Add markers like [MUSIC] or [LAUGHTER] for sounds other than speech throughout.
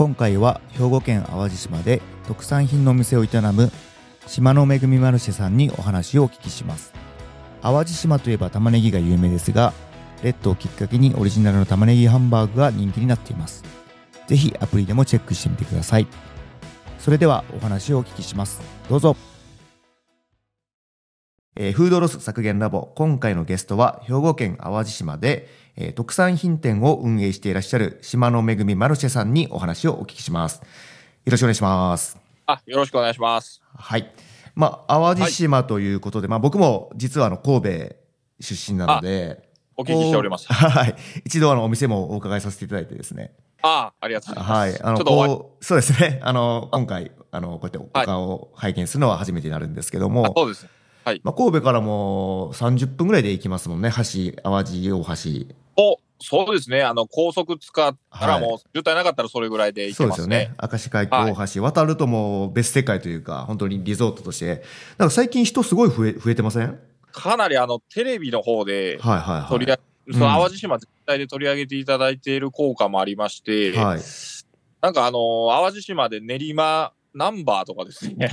今回は兵庫県淡路島で特産品のお店を営む島の恵みマルシェさんにお話をお聞きします。淡路島といえば玉ねぎが有名ですがレッドをきっかけにオリジナルの玉ねぎハンバーグが人気になっています。是非アプリでもチェックしてみてください。それではお話をお聞きします。どうぞ。えーフードロス削減ラボ今回のゲストは兵庫県淡路島で、えー特産品店を運営していらっしゃる島の恵みマルシェさんにお話をお聞きしますよろしくお願いしますあ、よろしくお願いします。はい。まあ、淡路島ということで、まあ僕も実はあの神戸出身なので、お聞きしております。はい。一度あのお店もお伺いさせていただいてですね。あありがとうございます。はい。あの、そうですね。あの、今回、あの、こうやってお顔を拝見するのは初めてになるんですけども、あそうですね。まあ神戸からも30分ぐらいで行きますもんね。橋、淡路大橋。お、そうですね。あの、高速使ったらはいもう、渋滞なかったらそれぐらいで行そうでけますすね。よね。明石海峡大橋、渡るともう別世界というか、本当にリゾートとして、なんか最近人すごい増え、増えてません？かなりあの、テレビの方ではいはいはい。取り上げ、うんその淡路島全体で取り上げていただいている効果もありまして、はい。なんかあの、淡路島で練馬ナンバーとかですね。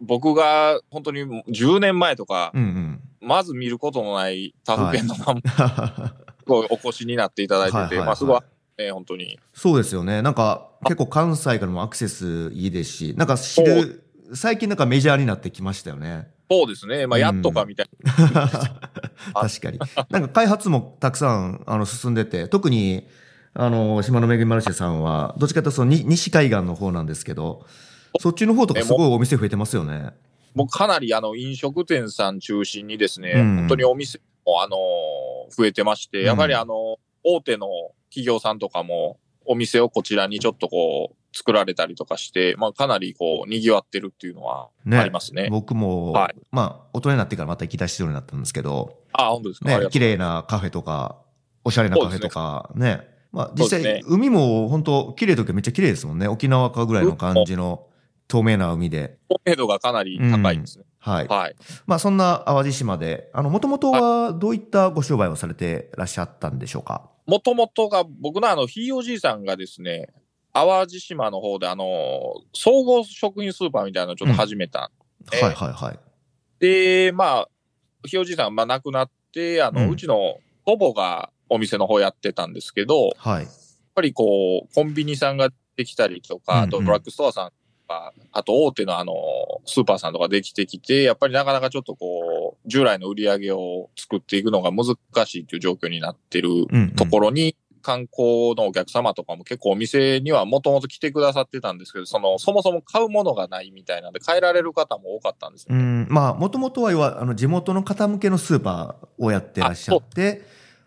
僕が本当に10年前とか、うんうん。まず見ることのない他府県のナンバーはすごいお越しになっていただいてて、はいはいはいまあすごい、ね、本当に。そうですよね。なんか結構関西からもアクセスいいですし、なんか知る、最近なんかメジャーになってきましたよね。そうですね。まあ、うんやっとかみたいな。[LAUGHS] 確かに。なんか開発もたくさんあの進んでて、特にあの島の恵みマルシェさんは、どっちかというとそのに西海岸の方なんですけど、そっちの方とかすごいお店増えてますよね。もうかなりあの飲食店さん中心にですね、うん。本当にお店もあの増えてまして、うん。やはりあの大手の企業さんとかもお店をこちらにちょっとこう作られたりとかして、まあかなりこう賑わってるっていうのはね。ありますね。僕も、はい。まあ大人になってからまた行き出しそうになったんですけど、あ、本当ですね、綺麗なカフェとか、おしゃれなカフェとか、ね。まあ実際、海も本当綺麗ときはめっちゃ綺麗ですもんね。沖縄かぐらいの感じの透明な海で。う。透明度がかなり高いですね。はい。はい。まあそんな淡路島で、あの、もともとはどういったご商売をされてらっしゃったんでしょうか？もともとが、僕のあの、ひいおじいさんがですね、淡路島の方であの、総合食品スーパーみたいなのをちょっと始めたええはいはいはい。で、まあ、ひいおじいさんがまあ亡くなって、あの、ううんちの祖母がお店の方やってたんですけど、やっはい。ぱりこう、コンビニさんができたりとか、あうんうんとドラッグストアさんとか、あと大手のあの、スーパーさんとかできてきて、やっぱりなかなかちょっとこう、従来の売り上げを作っていくのが難しいという状況になってるうんうん。ところに、観光のお客様とかも結構お店にはもともと来てくださってたんですけど、その、そもそも買うものがないみたいなんで、変えられる方も多かったんですよね。うん、まあ、もともとは、要は、あの、地元の方向けのスーパーをやってらっしゃって、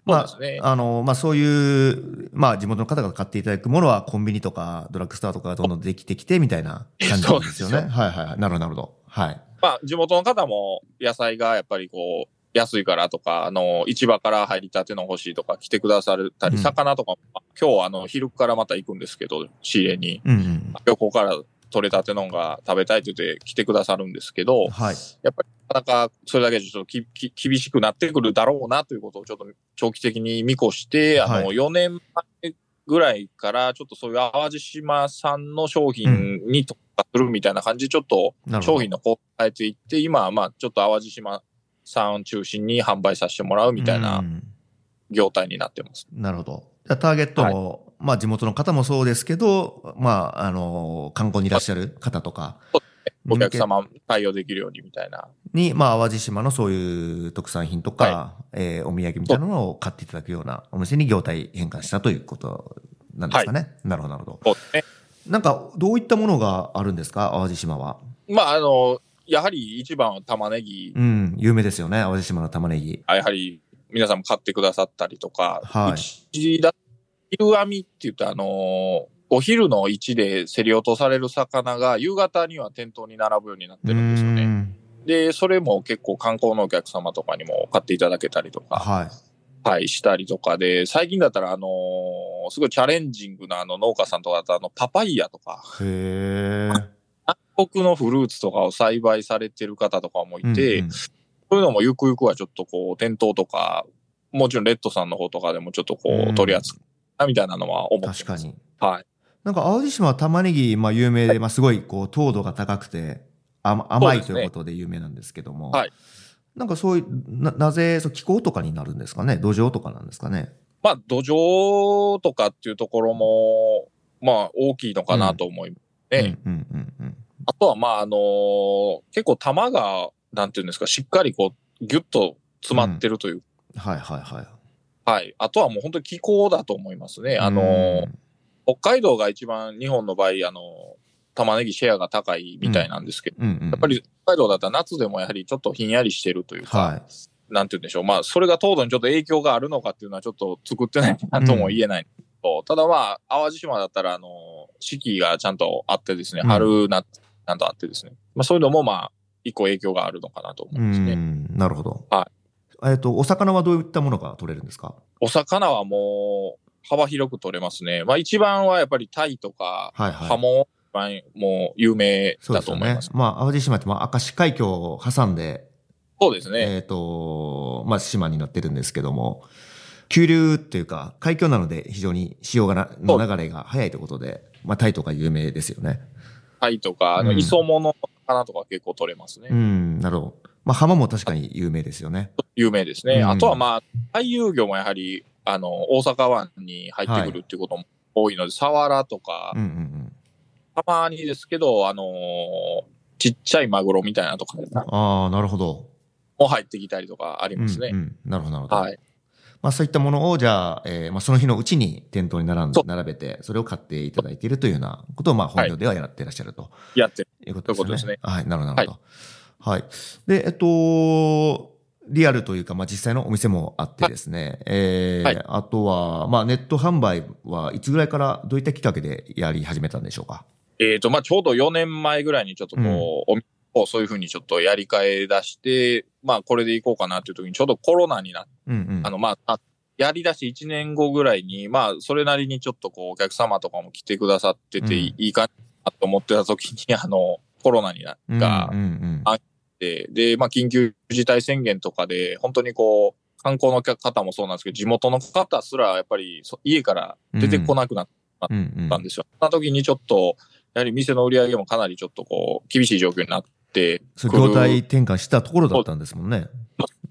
まああの、まあ、そういう、まあ、地元の方が買っていただくものは、コンビニとか、ドラッグストアとかがどんどんできてきて、みたいな感じなんですよね。そうですはいはいはい。なるほど、なるほど。はい。まあ、地元の方も野菜がやっぱりこう、安いからとか、あの、市場から入りたての欲しいとか来てくださったり、うん魚とかも、今日あの、昼からまた行くんですけど、仕入れに、うんうん。漁港から取れたてのが食べたいって言って来てくださるんですけど、はい。やっぱりなかなかそれだけでちょっときき厳しくなってくるだろうなということをちょっと長期的に見越して、あの、はい4年前ぐらいからちょっとそういう淡路島産の商品に特化するみたいな感じでちょっと。商品のこう変えていって、今はまあちょっと淡路島さん中心に販売させてもらうみたいなうん業態になってます。なるほど。じゃあターゲットも、まあ地元の方もそうですけど、まあ、あの、観光にいらっしゃる方とかお客様対応できるようにみたいな。に、まあ淡路島のそういう特産品とか、えーお土産みたいなのを買っていただくようなお店に業態変換したということなんですかね。なるほど、なるほど。ね。なんか、どういったものがあるんですか？淡路島は。まああの、やはり一番は玉ねぎ、うん、有名ですよね。淡路島の玉ねぎ。やはり皆さんも買ってくださったりとか、はいうちだ、昼編みって言ってあの、お昼の位置で競り落とされる魚が夕方には店頭に並ぶようになってるんですよね。うんで、それも結構観光のお客様とかにも買っていただけたりとか、はい。はい、したりとかで、最近だったら、あのーすごいチャレンジングなあの農家さんとかだと、あの、パパイヤとか、へえ。南国のフルーツとかを栽培されてる方とかもいて、うんうんそういうのもゆくゆくはちょっとこう、店頭とか、もちろんレッドさんの方とかでもちょっとこう取り扱うみたいなのは思ってます。確かに。はい。なんか淡路島は玉ねぎ、まあ有名で、まあすごいこう糖度が高くて甘甘いということで有名なんですけども、はいなんかそういう、な、なぜ、そう気候とかになるんですかね？土壌とかなんですかね？まあ、土壌とかっていうところも、まあ、大きいのかなと思いますね。うんうんうんうん。あとは、まあ、あのー結構玉が、なんていうんですか、しっかりこう、ぎゅっと詰まってるという。はいはいはい。はい。あとはもう本当に気候だと思いますね。あのー北海道が一番日本の場合、あのー玉ねぎシェアが高いみたいなんですけど、うん、うんうん。やっぱり北海道だったら夏でもやはりちょっとひんやりしてるというか、はい。なんて言うんでしょう。まあ、それが糖度にちょっと影響があるのかっていうのはちょっと作ってないなとも言えないんですけど、ただまあ、淡路島だったら、あの、四季がちゃんとあってですね、うん春、夏、ちゃんとあってですね。まあ、そういうのもまあ、一個影響があるのかなと思ううんですね。ん、なるほど。。はいえっと、お魚はどういったものが取れるんですか？お魚はもう、幅広く取れますね。まあ、一番はやっぱりタイとか、はいはいハモ、一番もう有名だと思います。。まあ、淡路島って、まあ、明石海峡を挟んで、そうですね。えっ、と、まあ、島になってるんですけども、急流っていうか、海峡なので非常に潮がなの流れが速いということで、まあ、タイとか有名ですよね。タイとか、あの、うん磯物の魚とか結構取れますね。うん、なるほど。まあ、浜も確かに有名ですよね。有名ですね。うんあとはまあ、回遊魚もやはり、あの、大阪湾に入ってくるっていうことも多いので、サワラとかうん、うんたまにですけど、あのーちっちゃいマグロみたいなとかうん。ああ、なるほど。も入ってきたりとかありますね。うんうん、なるほど、なるほど。はい。まあ、そういったものを、じゃあ、えーまあ、その日のうちに店頭に並んそう並べて、それを買っていただいているというようなことを、まあ、本業ではやってらっしゃるとやってる。いうことですね。ということですねはい、なるほど、なるほど。はい。で、えっと、リアルというか、まあ、実際のお店もあってですね、えーはい。あとは、まあ、ネット販売はいつぐらいからどういったきっかけでやり始めたんでしょうか？えっ、と、まあ、ちょうど4年前ぐらいにちょっとこう、お店をそういうふうにちょっとやり替え出して、まあ、これでいこうかなっていう時にちょうどコロナになって、うんうん。あの、まあ、あやり出し1年後ぐらいに、まあ、それなりにちょっとこう、お客様とかも来てくださってて、うん。いいかなと思ってた時に、あの、コロナにながうんうんうんで、まあ、緊急事態宣言とかで、本当にこう、観光の方もそうなんですけど、地元の方すら、やっぱりそ家から出てこなくなっうんうんたんですよ。そんな時にちょっと、やはり店の売り上げもかなりちょっとこう、厳しい状況になって、業態転換したところだったんですもんね。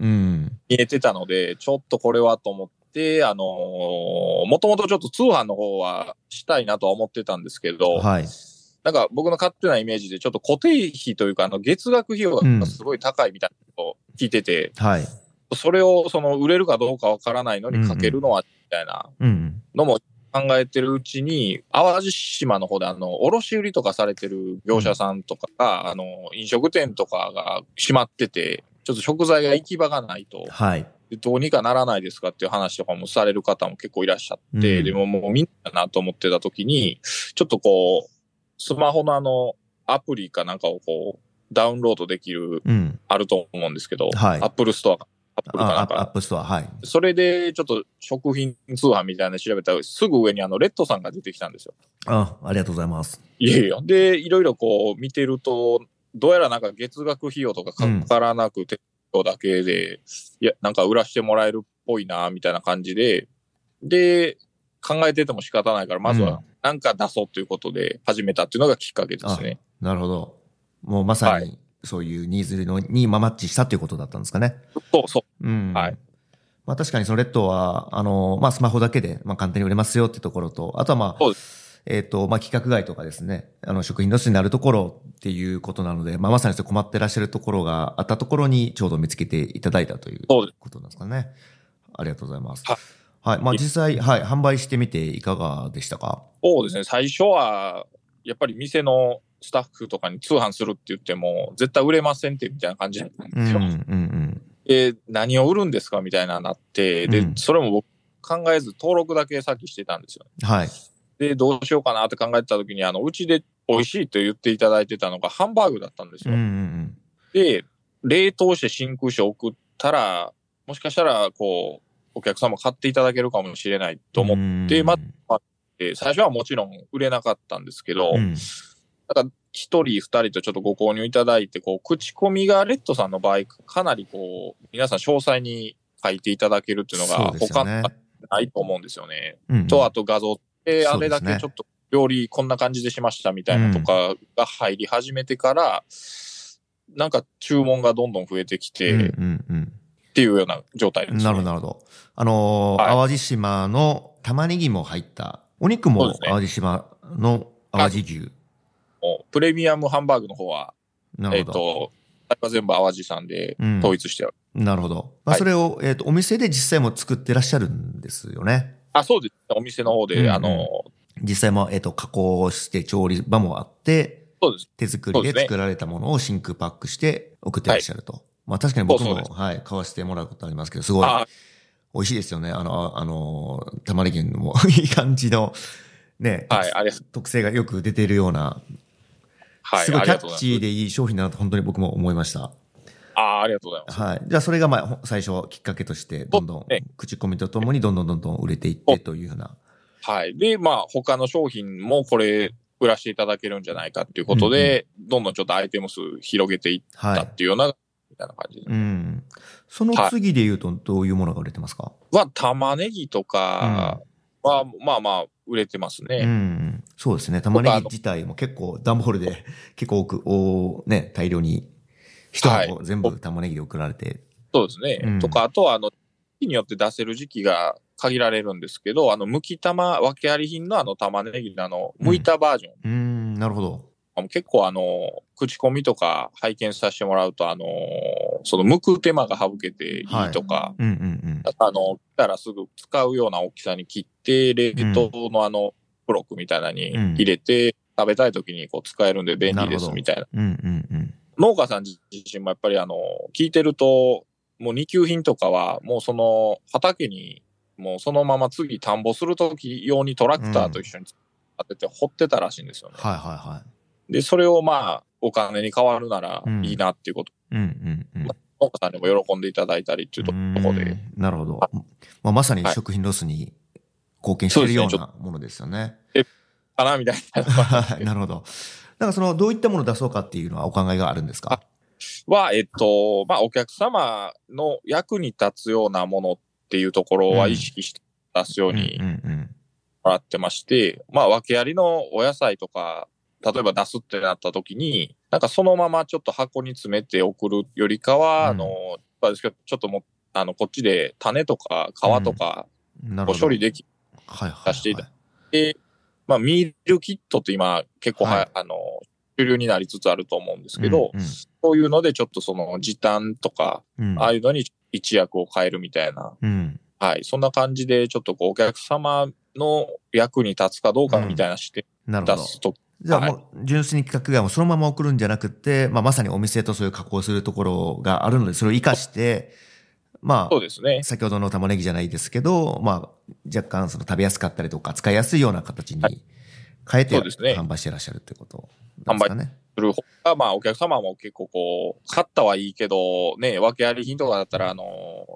うん。見えてたので、ちょっとこれはと思って、あのーもともとちょっと通販の方はしたいなとは思ってたんですけど、はい。なんか僕の勝手なイメージでちょっと固定費というか、あの月額費用がすごい高いみたいなことを聞いてて、はい。それをその売れるかどうかわからないのにかけるのは、みたいなうん。のも考えてるうちに、淡路島の方であの、卸売りとかされてる業者さんとかが、あの、飲食店とかが閉まってて、ちょっと食材が行き場がないと、はい。でどうにかならないですかっていう話とかもされる方も結構いらっしゃって、うんでももうみんななと思ってた時に、ちょっとこう、スマホのあの、アプリかなんかをこう、ダウンロードできる、うん。あると思うんですけど、はい Apple Store か、アップルかなんか、プアップストア、はい。それでちょっと食品通販みたいなの調べたら、すぐ上にあの、レッドさんが出てきたんですよ。あ、ありがとうございます。いやいや。で、いろいろこう見てると、どうやらなんか月額費用とかかからなくて、だけで、いや、なんか売らしてもらえるっぽいな、みたいな感じで、で、考えてても仕方ないから、まずうんはなんか出そうということで始めたっていうのがきっかけですね。なるほど。もうまさはに、そういうニーズのにまあマッチしたということだったんですかね。そうそう。うん。はい。まあ確かにそのレッドは、あの、まあスマホだけで、まあ簡単に売れますよってところと、あとはまあえっ、と、まあ規格外とかですね、あの食品ロスになるところっていうことなので、まあまさに困ってらっしゃるところがあったところにちょうど見つけていただいたということなんですかね。ありがとうございます。はいはい。まあ実際、はい、販売してみていかがでしたか？そうですね。最初は、やっぱり店のスタッフとかに通販するって言っても、絶対売れませんってみたいな感じだったんうん、ですよ。うん、うん。で、何を売るんですかみたいななって、で、うんそれも僕考えず登録だけさっきしてたんですよ。はい。で、どうしようかなって考えてた時に、あの、うちで美味しいと言っていただいてたのがハンバーグだったんですうん、うよ。ん、で、冷凍して真空して送ったら、もしかしたら、こう、お客様買っていただけるかもしれないと思っ思でまて、最初はもちろん売れなかったんですけど、うん、なんか一人二人とちょっとご購入いただいて、こう、口コミがレッドさんの場合、かなりこう、皆さん詳細に書いていただけるっていうのが他ねないと思うんですよね。うんと、あと画像って、あれだけちょっと料理こんな感じでしましたみたいなとかが入り始めてから、なんか注文がどんどん増えてきて、うんっうんうん。ていうような状態です、ね。なるほど、なるほど。あのーはい淡路島の玉ねぎも入った、お肉も淡路島の淡路牛。もうプレミアムハンバーグの方は、えっ、なるほど。と、は全部淡路さんでうん統一してある。なるほど。まあ、はいそれを、えっ、と、お店で実際も作ってらっしゃるんですよね。あ、そうです。お店の方で、うんうんあの、実際も、えっ、と、加工して調理場もあって、そうです。手作りで作られたものを真空パックして送ってらっしゃると。まあ確かに僕も、はい、買わせてもらうことありますけど、すごいあ美味しいですよね。あの、ああの、玉ねぎも [LAUGHS] いい感じの、ね、はい、ありがとう。特性がよく出てるような、はい、すごいキャッチーでいい商品だなと本当に僕も思いました。ます。あありがとうございます。はい。じゃあそれがまあほ最初きっかけとして、どんどん口コミとともにどんどんどんどん売れていってというふうな。はい。で、まあ、他の商品もこれ、売らせていただけるんじゃないかっていうことで、どんどんちょっとアイテム数広げていったはいっ。ていうような、みたいな感じで。うん。その次で言うとどういうものが売れてますか、は、玉ねぎとかは、まあまあ、売れてますうね。ん。そうですね。玉ねぎ自体も結構段ボールで [LAUGHS] 結構多く、おね、大量に一箱全部玉ねぎで送られて。そうですね。うんとか、あとは、あの、時期によって出せる時期が限られるんですけど、あの、剥き玉、訳あり品のあの玉ねぎのあの、剥いたバージョン。うん、なるほど。結構あの、口コミとか拝見させてもらうと、あの、その剥く手間が省けていいとか、うんうんあの、来たらすぐ使うような大きさに切って、冷凍のあの、ブロックみたいなのに入れて、食べたい時にこう使えるんで便利ですみたいな。うん。うんうんうん。農家さん自身もやっぱりあの、聞いてると、もう二級品とかは、もうその畑に、もうそのまま次田んぼする時用にトラクターと一緒に当てて掘ってたらしいんですよね。はいはいはい。で、それをまあ、お金に変わるならうん。いいなっていうこと、うんうんうん。農家さんにも喜んでいただいたりっていうところで、うん。なるほど。まあ、まさに食品ロスに貢献しているようなものですよね。かなみたいな。[LAUGHS] なるほど。なんかその、どういったものを出そうかっていうのはお考えがあるんですか？は、えっと、まあ、お客様の役に立つようなものっていうところは意識して出すようにもらってまして、まあ、訳ありのお野菜とか、例えば出すってなった時に、なんかそのままちょっと箱に詰めて送るよりかは、うん。あの、ちょっともう、あの、こっちで種とか皮とかう処理できはいはい、はい。出していたて、まあ、ミールキットって今結構は、はい。あの、主流になりつつあると思うんですけど、うんそういうのでちょっとその時短とか、うん、ああいうのに一役を変えるみたいな、うん。はい、そんな感じでちょっとこうお客様の役に立つかどうかみたいな視点。出すと、じゃあもう、純粋に企画がもうそのまま送るんじゃなくて、まあ、まさにお店とそういう加工するところがあるので、それを活かして、まあ、そうですね。先ほどの玉ねぎじゃないですけど、まあ、若干その食べやすかったりとか、使いやすいような形には変えて販売してらっしゃるってことなんですかね。する方が、まあお客様も結構こう、買ったはいいけど、ね、訳あり品とかだったら、あの、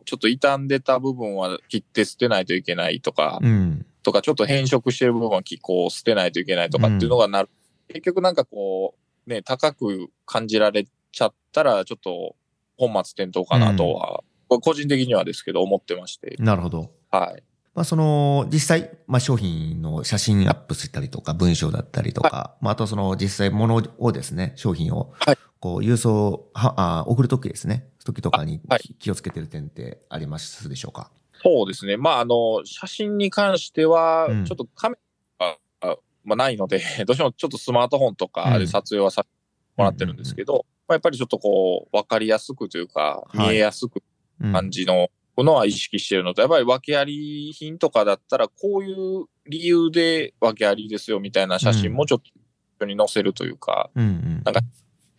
ちょっと傷んでた部分は切って捨てないといけないとか、うん。とかちょっと変色してる部分はこう捨てないといけないとかっていうのがなる。結局なんかこう、ね、高く感じられちゃったら、ちょっと本末転倒かなとは、個人的にはですけど思ってまして。なるほど。はい。まあ、その、実際、まあ、商品の写真アップしたりとか、文章だったりとか、まあ、あとその、実際物をですね、商品をはい、こう、郵送、は、あ送るときですね、時とかに気をつけてる点ってありますでしょうか？そうですね。まあ、あの、写真に関してはうん、ちょっとカメラが、あまあ、ないので、[LAUGHS] どうしてもちょっとスマートフォンとかで撮影はさせてもらってるんですけど、まあ、やっぱりちょっとこう、わかりやすくというか、はい。見えやすくうん感じのものは意識してるのと、やっぱり訳あり品とかだったら、こういう理由で訳ありですよみたいな写真もちょっと一緒に載せるというか。なんか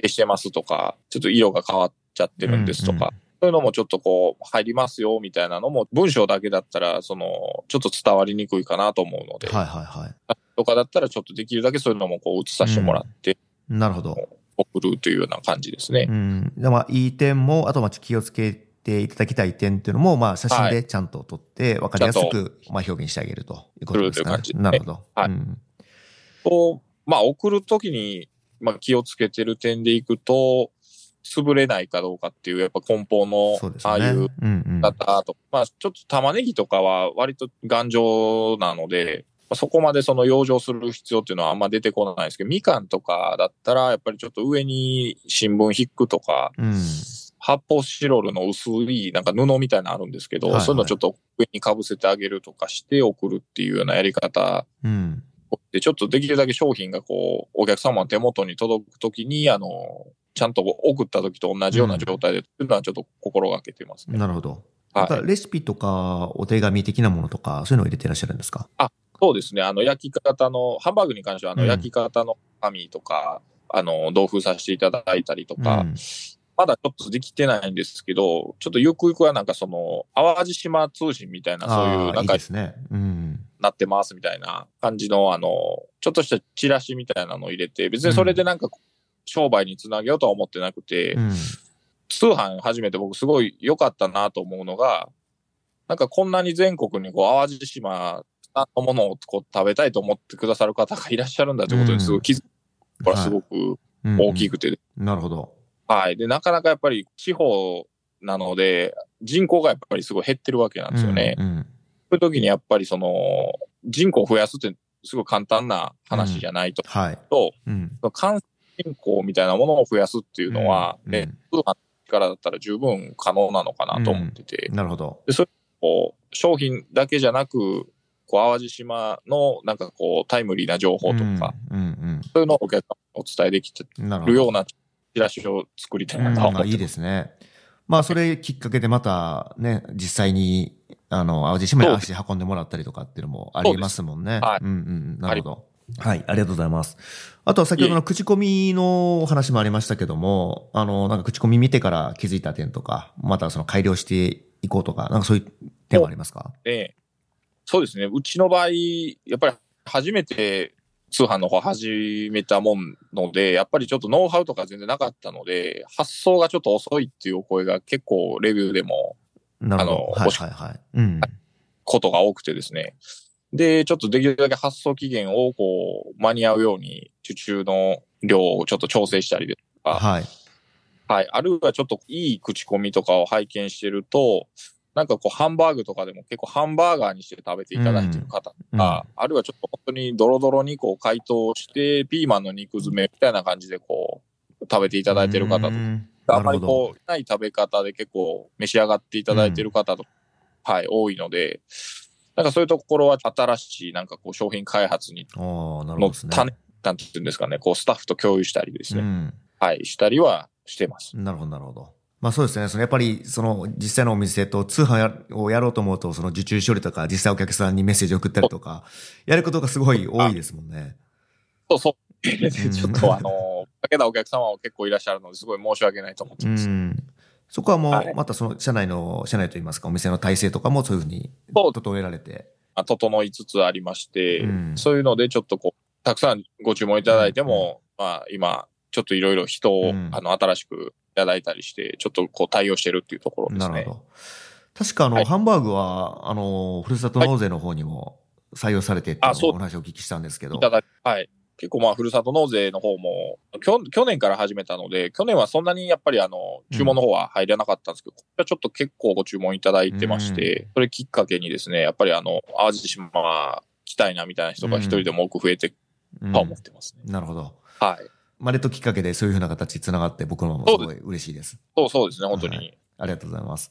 消してますとか、ちょっと色が変わっちゃってるんですとか、そういうのもちょっとこう、入りますよみたいなのも、文章だけだったら、その、ちょっと伝わりにくいかなと思うので、はいはいはい。とかだったらちょっとできるだけそういうのもこう映させてもらってなるほど。送るというような感じですね。うん。でまあ、いい点も、あと、まあ、気をつけていただきたい点っていうのも、まあ、写真でちゃんと撮って、わかりやすく、まあ、表現してあげるということですかねするという感じ。ですねなるほど。はいうんと、まあ送るときに、まあ気をつけてる点でいくと、潰れないかどうかっていう、やっぱ梱包の、ああいううんうん。まあちょっと玉ねぎとかは割と頑丈なので、あそこまでその養生する必要っていうのはあんま出てこないですけど、みかんとかだったら、やっぱりちょっと上に新聞引くとか、発泡スチロールの薄いなんか布みたいなのあるんですけど、そういうのちょっと上にかぶせてあげるとかして送るっていうようなやり方うん。で、ちょっとできるだけ商品がこう、お客様の手元に届くときに、あの、ちゃんと送った時と同じような状態で、っていうのはちょっと心がけてますね。なるほど。はいレシピとかお手紙的なものとか、そういうのを入れてらっしゃるんですか？そうですね。あの、焼き方の、ハンバーグに関しては、あの、うん焼き方の紙とか、あの、同封させていただいたりとか、うんまだちょっとできてないんですけど、ちょっとゆくゆくはなんかその、淡路島通信みたいな、そういう、ああ、ないんかいですね。うん。なってますみたいな感じの、あの、ちょっとしたチラシみたいなのを入れて、別にそれでなんか、商売につなげようとは思ってなくて、うん。通販始めて僕すごい良かったなと思うのが、なんかこんなに全国にこう淡路島のものをこう食べたいと思ってくださる方がいらっしゃるんだということにすごい気づくこれはすごく大きく。くて、なるほど。はい。で、なかなかやっぱり地方なので、人口がやっぱりすごい減ってるわけなんですよね。うんうんそういう時にやっぱりその、人口を増やすってすごい簡単な話じゃないと、はい。と、うん。感染人口みたいなものを増やすっていうのは、うんね、通販の力だったら十分可能なのかなと思ってて、なるほど。こう、商品だけじゃなく、こう、淡路島のなんかこう、タイムリーな情報とか、うんうんそういうのをお客様にお伝えできてるようなチラシを作りたいなとは思ってうんいいですね。まあ、それきっかけでまたね、実際に、あの、淡路島に足運んでもらったりとかっていうのもありますもんね。はいうんうん。なるほど。はい、ありがとうございます。あとは先ほどの口コミのお話もありましたけども、あの、なんか口コミ見てから気づいた点とか、またその改良していこうとか、なんかそういう点はありますか？で、そうですね。うちの場合、やっぱり初めて通販の方始めたもんので、やっぱりちょっとノウハウとか全然なかったので、発想がちょっと遅いっていうお声が結構レビューでも。あのはいはいはい。うん。ことが多くてですね。で、ちょっとできるだけ発送期限をこう間に合うように受注の量をちょっと調整したりですとか、はい。はい。あるいはちょっといい口コミとかを拝見してると、なんかこうハンバーグとかでも結構ハンバーガーにして食べていただいてる方とうん。か、あるいはちょっと本当にドロドロにこう解凍して、ピーマンの肉詰めみたいな感じでこう食べていただいてる方とか、うん。あんまりこう、ない食べ方で結構召し上がっていただいてる方と、はい、多いので、なんかそういうところは新しいなんかこう商品開発にのですね。種、なんていうんですかね、こうスタッフと共有したりですね、うん。はい、したりはしてます。なるほど、なるほど。まあそうですね。そのやっぱり、その実際のお店と通販やをやろうと思うと、その受注処理とか、実際お客さんにメッセージ送ったりとか、やることがすごい多いですもんね。そうそう。ん [LAUGHS] ちょっとあの、[LAUGHS] かけたお客様も結構いらっしゃるので、すごい申し訳ないと思ってうます。ん。そこはもう、はいまたその社内の、社内といいますか、お店の体制とかもそういうふうに整えられて。まあ整いつつありまして、うんそういうのでちょっとこう、たくさんご注文いただいても、まあ今、ちょっといろいろ人を、うんあの、新しくいただいたりして、ちょっとこう対応してるっていうところですね。なるほど。確かあの、はいハンバーグは、あの、ふるさと納税の方にも採用されてっていうお話をお聞きしたんですけどい。ただはい。結構まあ、ふるさと納税の方も、きょ去年から始めたので、去年はそんなにやっぱりあの、注文の方は入らなかったんですけど、今年はちょっと結構ご注文いただいてまして、それきっかけにですね、やっぱりあの、淡路島来たいなみたいな人が一人でも多く増えてうんとは思ってますね。なるほど。はい。まあ、レッドきっかけでそういうふうな形につながって、僕のもすごい嬉しいです。そうそうですね、本当に。はいありがとうございます。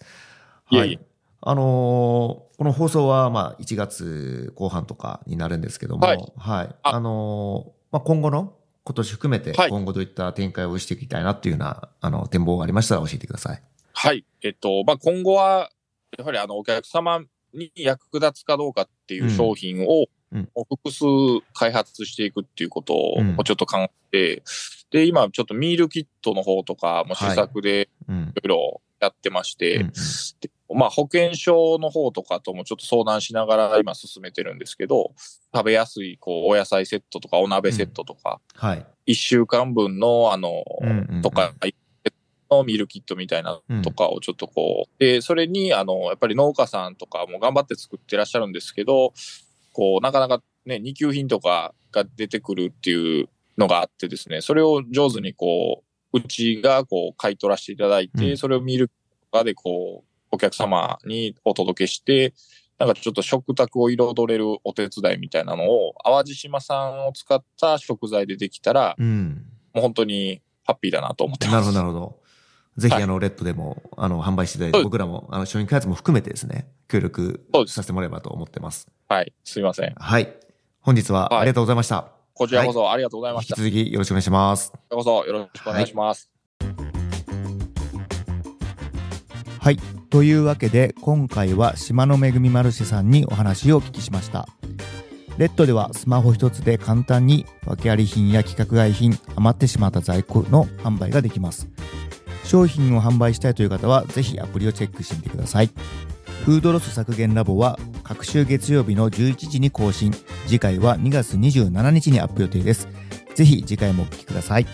いえいえはい。あのーこの放送は、まあ、1月後半とかになるんですけども、はいはい。ああのーまあ、今後の、今年含めて、はい今後どういった展開をしていきたいなっていうような、あの、展望がありましたら教えてください。はい。えっと、まあ、今後は、やはりあの、お客様に役立つかどうかっていう商品を、うん複数開発していくっていうことをうんちょっと考えて、で、今ちょっとミールキットの方とかも試作でうん。いろいろやってまして、うんでまあ、保険証の方とかともちょっと相談しながら今進めてるんですけど、食べやすい、こう、お野菜セットとかお鍋セットとか、はい。一週間分の、あの、うんうんうん。とか、のミールキットみたいなとかをちょっとこう、で、それに、あの、やっぱり農家さんとかも頑張って作ってらっしゃるんですけど、こう、なかなかね、二級品とかが出てくるっていうのがあってですね、それを上手にこう、うちがこう、買い取らせていただいて、うん。それをミールとかでこう、お客様にお届けして、なんかちょっと食卓を彩れるお手伝いみたいなのを、淡路島産を使った食材でできたら、うん。もう本当にハッピーだなと思ってます。なるほど、なるほど。ぜひ、はいあの、レッドでも、あの、販売していただいて、僕らも、あの、商品開発も含めてですね、協力させてもらえればと思ってます。はい。すいません。はい。本日ははいありがとうございました。こちらこそありがとうございました。引き続きよろしくお願いします。こちらこそよろしくお願いします。はい。というわけで、今回は島の恵みマルシェさんにお話をお聞きしました。レッドではスマホ一つで簡単に訳あり品や規格外品、余ってしまった在庫の販売ができます。商品を販売したいという方は、ぜひアプリをチェックしてみてください。フードロス削減ラボは、各週月曜日の11時に更新。次回は2月27日にアップ予定です。ぜひ次回もお聞きください。